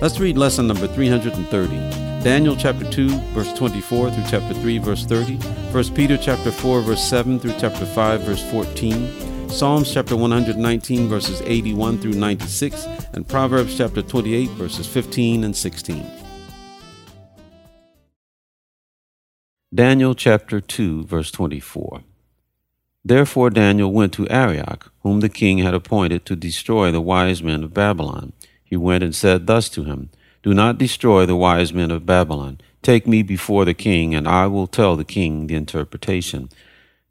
Let's read lesson number 330. Daniel chapter 2 verse 24 through chapter 3 verse 30, 1 Peter chapter 4 verse 7 through chapter 5 verse 14, Psalms chapter 119 verses 81 through 96, and Proverbs chapter 28 verses 15 and 16. Daniel chapter 2 verse 24. Therefore Daniel went to Arioch, whom the king had appointed to destroy the wise men of Babylon he went and said thus to him, Do not destroy the wise men of Babylon. Take me before the king, and I will tell the king the interpretation.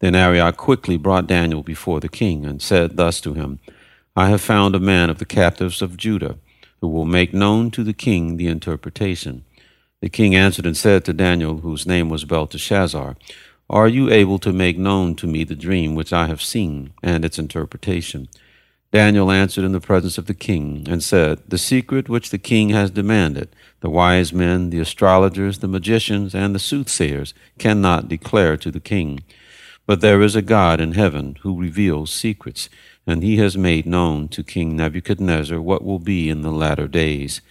Then Arioch quickly brought Daniel before the king, and said thus to him, I have found a man of the captives of Judah, who will make known to the king the interpretation. The king answered and said to Daniel, whose name was Belteshazzar, Are you able to make known to me the dream which I have seen, and its interpretation? Daniel answered in the presence of the king and said, The secret which the king has demanded, the wise men, the astrologers, the magicians, and the soothsayers cannot declare to the king. But there is a God in heaven who reveals secrets, and he has made known to King Nebuchadnezzar what will be in the latter days.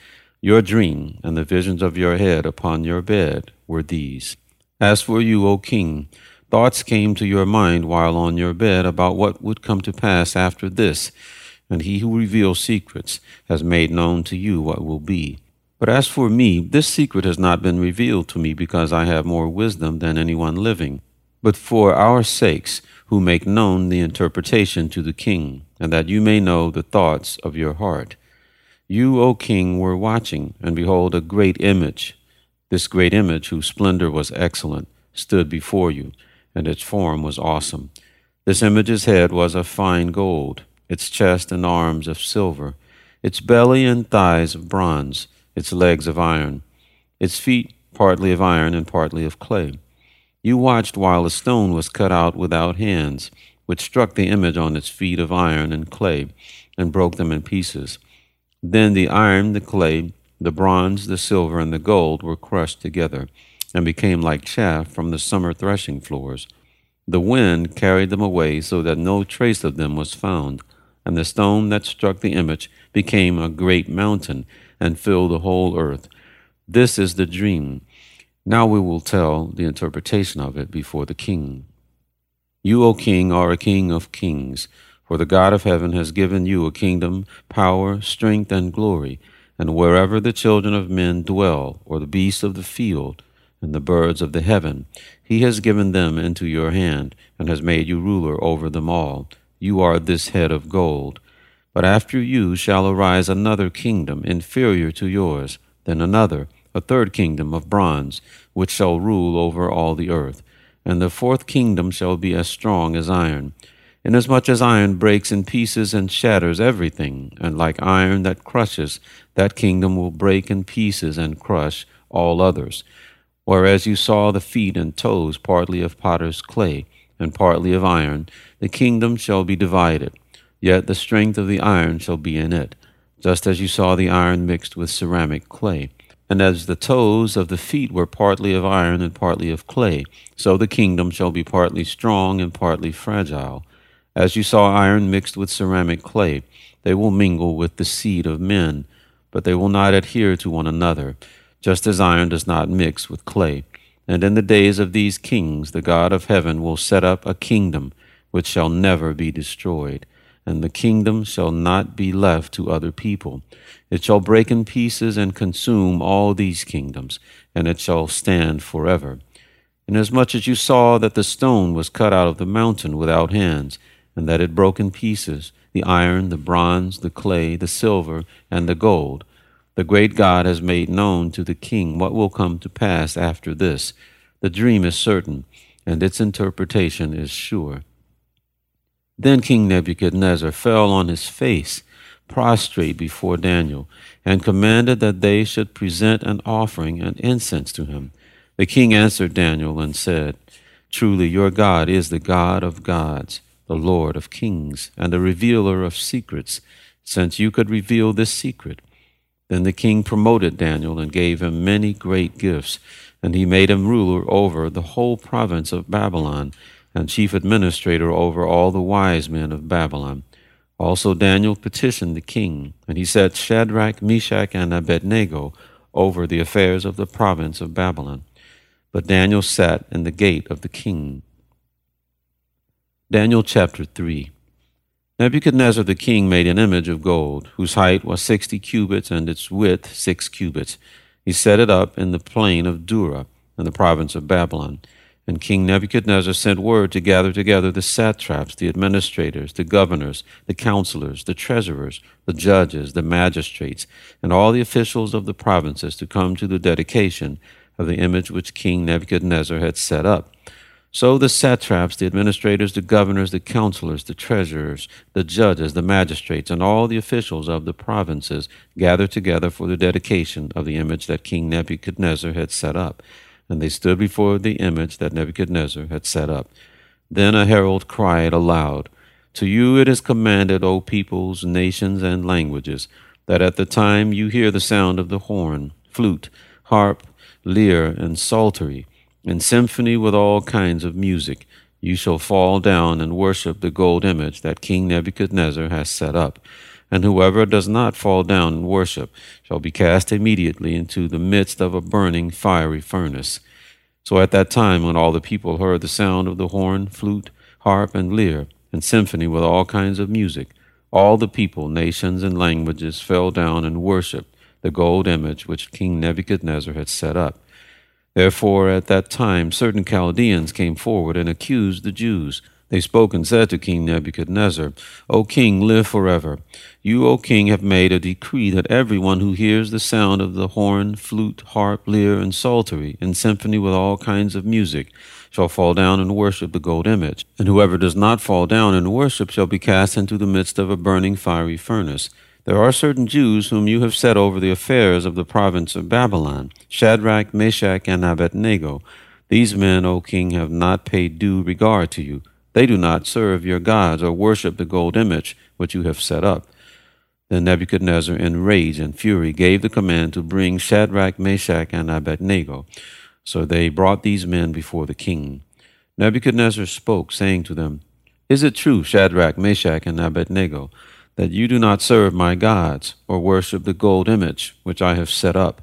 Your dream and the visions of your head upon your bed were these. As for you, O king, Thoughts came to your mind while on your bed about what would come to pass after this, and he who reveals secrets has made known to you what will be. But as for me, this secret has not been revealed to me because I have more wisdom than anyone living, but for our sakes who make known the interpretation to the king, and that you may know the thoughts of your heart. You, O king, were watching, and behold, a great image. This great image, whose splendor was excellent, stood before you and its form was awesome. This image's head was of fine gold, its chest and arms of silver, its belly and thighs of bronze, its legs of iron, its feet partly of iron and partly of clay. You watched while a stone was cut out without hands, which struck the image on its feet of iron and clay, and broke them in pieces. Then the iron, the clay, the bronze, the silver, and the gold were crushed together and became like chaff from the summer threshing floors. The wind carried them away so that no trace of them was found, and the stone that struck the image became a great mountain and filled the whole earth. This is the dream. Now we will tell the interpretation of it before the king. You, O king, are a king of kings, for the God of heaven has given you a kingdom, power, strength, and glory. And wherever the children of men dwell, or the beasts of the field, and the birds of the heaven. He has given them into your hand, and has made you ruler over them all. You are this head of gold. But after you shall arise another kingdom inferior to yours, then another, a third kingdom of bronze, which shall rule over all the earth. And the fourth kingdom shall be as strong as iron. Inasmuch as iron breaks in pieces and shatters everything, and like iron that crushes, that kingdom will break in pieces and crush all others. Whereas you saw the feet and toes partly of potter's clay and partly of iron, the kingdom shall be divided, yet the strength of the iron shall be in it, just as you saw the iron mixed with ceramic clay. And as the toes of the feet were partly of iron and partly of clay, so the kingdom shall be partly strong and partly fragile. As you saw iron mixed with ceramic clay, they will mingle with the seed of men, but they will not adhere to one another just as iron does not mix with clay. And in the days of these kings, the God of heaven will set up a kingdom which shall never be destroyed, and the kingdom shall not be left to other people. It shall break in pieces and consume all these kingdoms, and it shall stand forever. Inasmuch as you saw that the stone was cut out of the mountain without hands, and that it broke in pieces, the iron, the bronze, the clay, the silver, and the gold, the great God has made known to the king what will come to pass after this. The dream is certain, and its interpretation is sure. Then King Nebuchadnezzar fell on his face, prostrate before Daniel, and commanded that they should present an offering and incense to him. The king answered Daniel and said, Truly your God is the God of gods, the Lord of kings, and the revealer of secrets, since you could reveal this secret. Then the king promoted Daniel and gave him many great gifts, and he made him ruler over the whole province of Babylon, and chief administrator over all the wise men of Babylon. Also Daniel petitioned the king, and he set Shadrach, Meshach, and Abednego over the affairs of the province of Babylon. But Daniel sat in the gate of the king. Daniel chapter 3 Nebuchadnezzar the king made an image of gold, whose height was sixty cubits and its width six cubits. He set it up in the plain of Dura, in the province of Babylon. And King Nebuchadnezzar sent word to gather together the satraps, the administrators, the governors, the counselors, the treasurers, the judges, the magistrates, and all the officials of the provinces to come to the dedication of the image which King Nebuchadnezzar had set up. So the satraps, the administrators, the governors, the counselors, the treasurers, the judges, the magistrates, and all the officials of the provinces gathered together for the dedication of the image that King Nebuchadnezzar had set up and they stood before the image that Nebuchadnezzar had set up. Then a herald cried aloud, To you it is commanded, O peoples, nations, and languages, that at the time you hear the sound of the horn, flute, harp, lyre, and psaltery, and symphony with all kinds of music, you shall fall down and worship the gold image that King Nebuchadnezzar has set up and whoever does not fall down and worship shall be cast immediately into the midst of a burning fiery furnace. So at that time, when all the people heard the sound of the horn, flute, harp, and lyre, and symphony with all kinds of music, all the people, nations, and languages fell down and worshipped the gold image which King Nebuchadnezzar had set up. Therefore, at that time, certain Chaldeans came forward and accused the Jews they spoke and said to King Nebuchadnezzar, O king, live forever. You, O king, have made a decree that everyone who hears the sound of the horn, flute, harp, lyre, and psaltery, in symphony with all kinds of music, shall fall down and worship the gold image. And whoever does not fall down and worship shall be cast into the midst of a burning fiery furnace. There are certain Jews whom you have set over the affairs of the province of Babylon, Shadrach, Meshach, and Abednego. These men, O king, have not paid due regard to you they do not serve your gods or worship the gold image which you have set up. Then Nebuchadnezzar, in rage and fury, gave the command to bring Shadrach, Meshach, and Abednego. So they brought these men before the king. Nebuchadnezzar spoke, saying to them, Is it true, Shadrach, Meshach, and Abednego, that you do not serve my gods or worship the gold image which I have set up?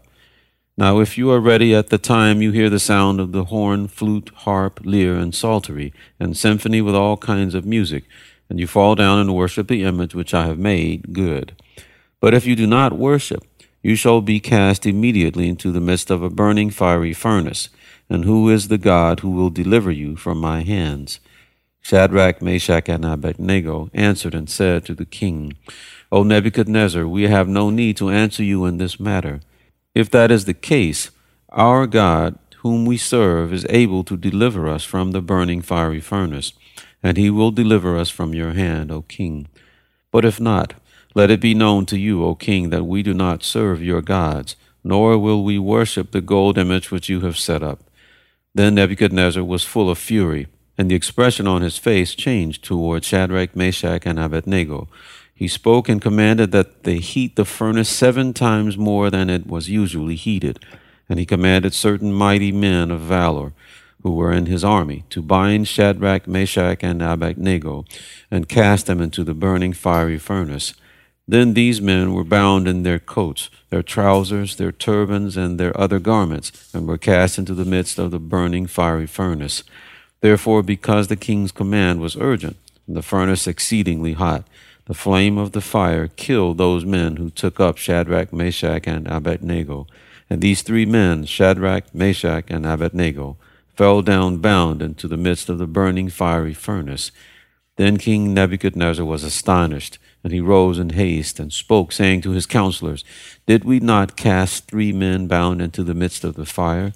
Now, if you are ready at the time you hear the sound of the horn, flute, harp, lyre, and psaltery, and symphony with all kinds of music, and you fall down and worship the image which I have made, good. But if you do not worship, you shall be cast immediately into the midst of a burning fiery furnace. And who is the God who will deliver you from my hands? Shadrach, Meshach, and Abednego answered and said to the king, O Nebuchadnezzar, we have no need to answer you in this matter. If that is the case, our God, whom we serve, is able to deliver us from the burning fiery furnace, and he will deliver us from your hand, O king. But if not, let it be known to you, O king, that we do not serve your gods, nor will we worship the gold image which you have set up. Then Nebuchadnezzar was full of fury, and the expression on his face changed toward Shadrach, Meshach, and Abednego. He spoke and commanded that they heat the furnace seven times more than it was usually heated. And he commanded certain mighty men of valor who were in his army to bind Shadrach, Meshach, and Abednego and cast them into the burning fiery furnace. Then these men were bound in their coats, their trousers, their turbans, and their other garments, and were cast into the midst of the burning fiery furnace. Therefore, because the king's command was urgent, and the furnace exceedingly hot, the flame of the fire killed those men who took up Shadrach, Meshach, and Abednego. And these three men, Shadrach, Meshach, and Abednego, fell down bound into the midst of the burning fiery furnace. Then King Nebuchadnezzar was astonished, and he rose in haste and spoke, saying to his counselors, Did we not cast three men bound into the midst of the fire?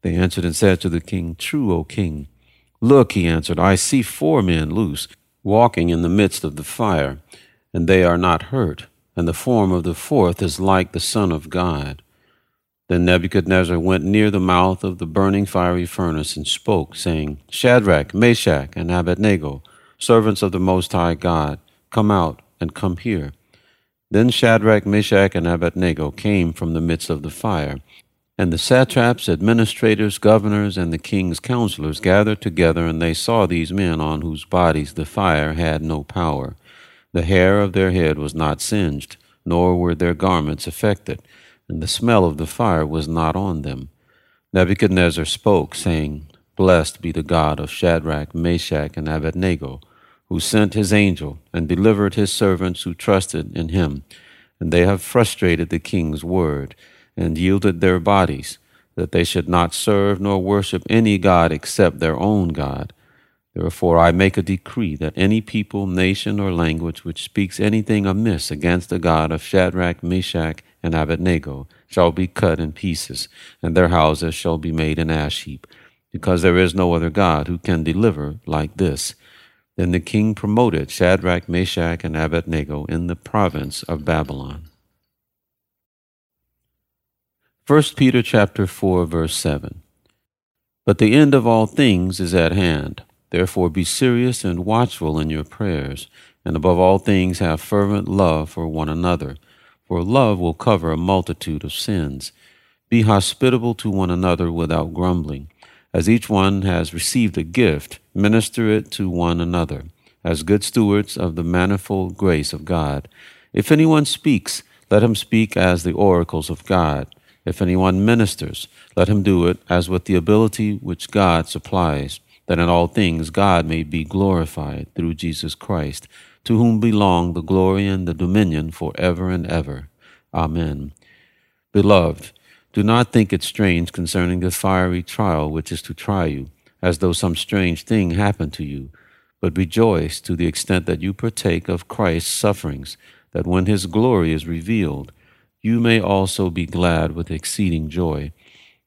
They answered and said to the king, True, O king. Look, he answered, I see four men loose walking in the midst of the fire, and they are not hurt, and the form of the fourth is like the Son of God. Then Nebuchadnezzar went near the mouth of the burning fiery furnace and spoke, saying, Shadrach, Meshach, and Abednego, servants of the Most High God, come out and come here. Then Shadrach, Meshach, and Abednego came from the midst of the fire. And the satraps, administrators, governors, and the king's counselors gathered together, and they saw these men on whose bodies the fire had no power. The hair of their head was not singed, nor were their garments affected, and the smell of the fire was not on them. Nebuchadnezzar spoke, saying, Blessed be the God of Shadrach, Meshach, and Abednego who sent his angel and delivered his servants who trusted in him. And they have frustrated the king's word and yielded their bodies, that they should not serve nor worship any God except their own God. Therefore I make a decree that any people, nation, or language which speaks anything amiss against the God of Shadrach, Meshach, and Abednego shall be cut in pieces, and their houses shall be made an ash heap, because there is no other God who can deliver like this. Then the king promoted Shadrach, Meshach, and Abednego in the province of Babylon. 1 Peter chapter 4 verse 7 But the end of all things is at hand. Therefore be serious and watchful in your prayers, and above all things have fervent love for one another, for love will cover a multitude of sins. Be hospitable to one another without grumbling. As each one has received a gift, minister it to one another, as good stewards of the manifold grace of God. If anyone speaks, let him speak as the oracles of God. If anyone ministers, let him do it as with the ability which God supplies, that in all things God may be glorified through Jesus Christ, to whom belong the glory and the dominion for ever and ever. Amen. Beloved, do not think it strange concerning the fiery trial which is to try you, as though some strange thing happened to you, but rejoice to the extent that you partake of Christ's sufferings, that when his glory is revealed, you may also be glad with exceeding joy.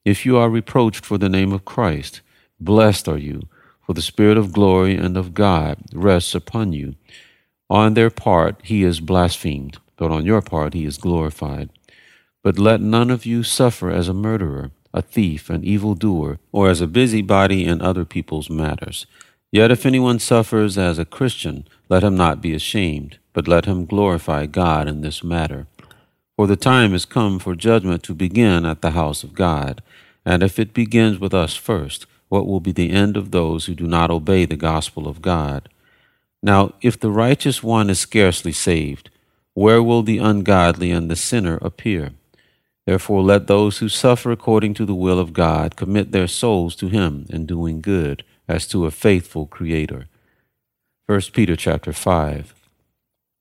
If you are reproached for the name of Christ, blessed are you, for the Spirit of glory and of God rests upon you. On their part he is blasphemed, but on your part he is glorified. But let none of you suffer as a murderer, a thief, an evildoer, or as a busybody in other people's matters. Yet if anyone suffers as a Christian, let him not be ashamed, but let him glorify God in this matter. For the time is come for judgment to begin at the house of God. And if it begins with us first, what will be the end of those who do not obey the gospel of God? Now, if the righteous one is scarcely saved, where will the ungodly and the sinner appear? Therefore, let those who suffer according to the will of God commit their souls to Him in doing good, as to a faithful Creator. 1 Peter chapter 5.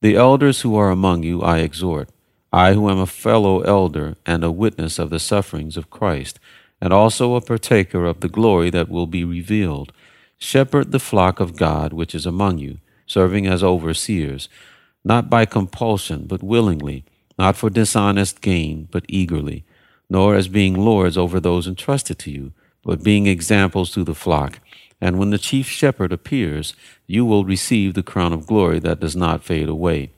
The elders who are among you I exhort, I who am a fellow elder and a witness of the sufferings of Christ, and also a partaker of the glory that will be revealed. Shepherd the flock of God which is among you, serving as overseers, not by compulsion, but willingly not for dishonest gain, but eagerly, nor as being lords over those entrusted to you, but being examples to the flock. And when the chief shepherd appears, you will receive the crown of glory that does not fade away.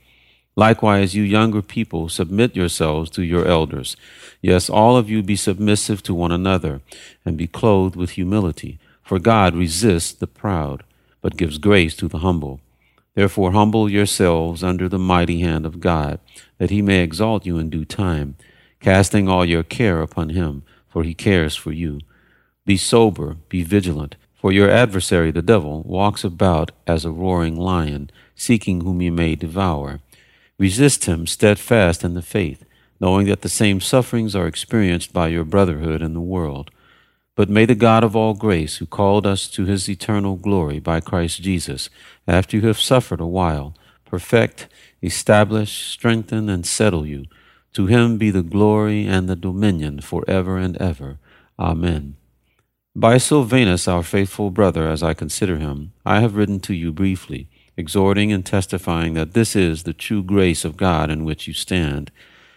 Likewise, you younger people, submit yourselves to your elders. Yes, all of you be submissive to one another, and be clothed with humility. For God resists the proud, but gives grace to the humble. Therefore, humble yourselves under the mighty hand of God, that he may exalt you in due time, casting all your care upon him, for he cares for you. Be sober, be vigilant, for your adversary the devil walks about as a roaring lion, seeking whom he may devour. Resist him steadfast in the faith, knowing that the same sufferings are experienced by your brotherhood in the world. But may the God of all grace, who called us to his eternal glory by Christ Jesus, after you have suffered a while, perfect, establish, strengthen, and settle you. To him be the glory and the dominion for ever and ever. Amen. By Silvanus, our faithful brother, as I consider him, I have written to you briefly, exhorting and testifying that this is the true grace of God in which you stand.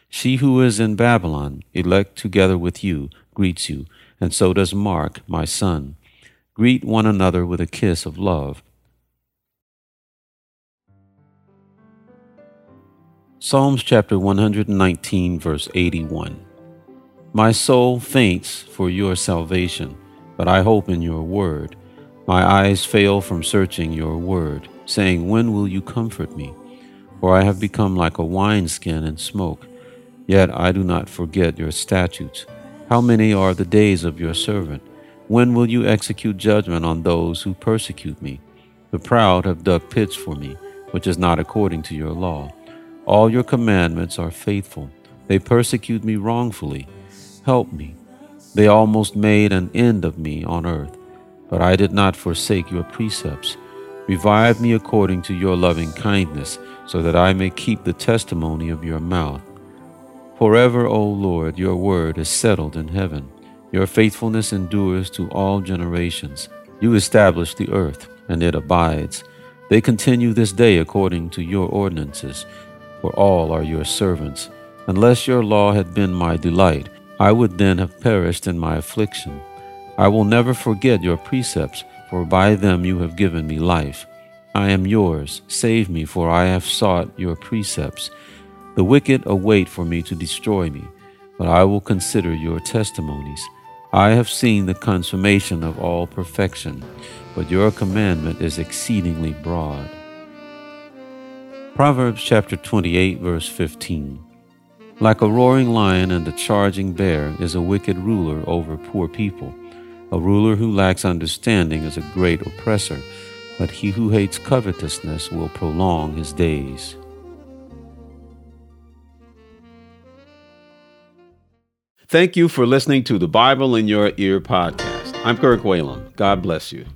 She who is in Babylon, elect together with you, greets you and so does Mark, my son. Greet one another with a kiss of love. Psalms chapter 119, verse 81. My soul faints for your salvation, but I hope in your word. My eyes fail from searching your word, saying, When will you comfort me? For I have become like a wineskin in smoke, yet I do not forget your statutes. How many are the days of your servant? When will you execute judgment on those who persecute me? The proud have dug pits for me, which is not according to your law. All your commandments are faithful. They persecute me wrongfully. Help me. They almost made an end of me on earth, but I did not forsake your precepts. Revive me according to your loving kindness, so that I may keep the testimony of your mouth. Forever, O Lord, your word is settled in heaven. Your faithfulness endures to all generations. You establish the earth, and it abides. They continue this day according to your ordinances for all are your servants. Unless your law had been my delight, I would then have perished in my affliction. I will never forget your precepts, for by them you have given me life. I am yours. Save me, for I have sought your precepts. The wicked await for me to destroy me, but I will consider your testimonies. I have seen the consummation of all perfection, but your commandment is exceedingly broad. Proverbs chapter 28, verse 15. Like a roaring lion and a charging bear is a wicked ruler over poor people. A ruler who lacks understanding is a great oppressor, but he who hates covetousness will prolong his days. Thank you for listening to the Bible in Your Ear podcast. I'm Kirk Whalum. God bless you.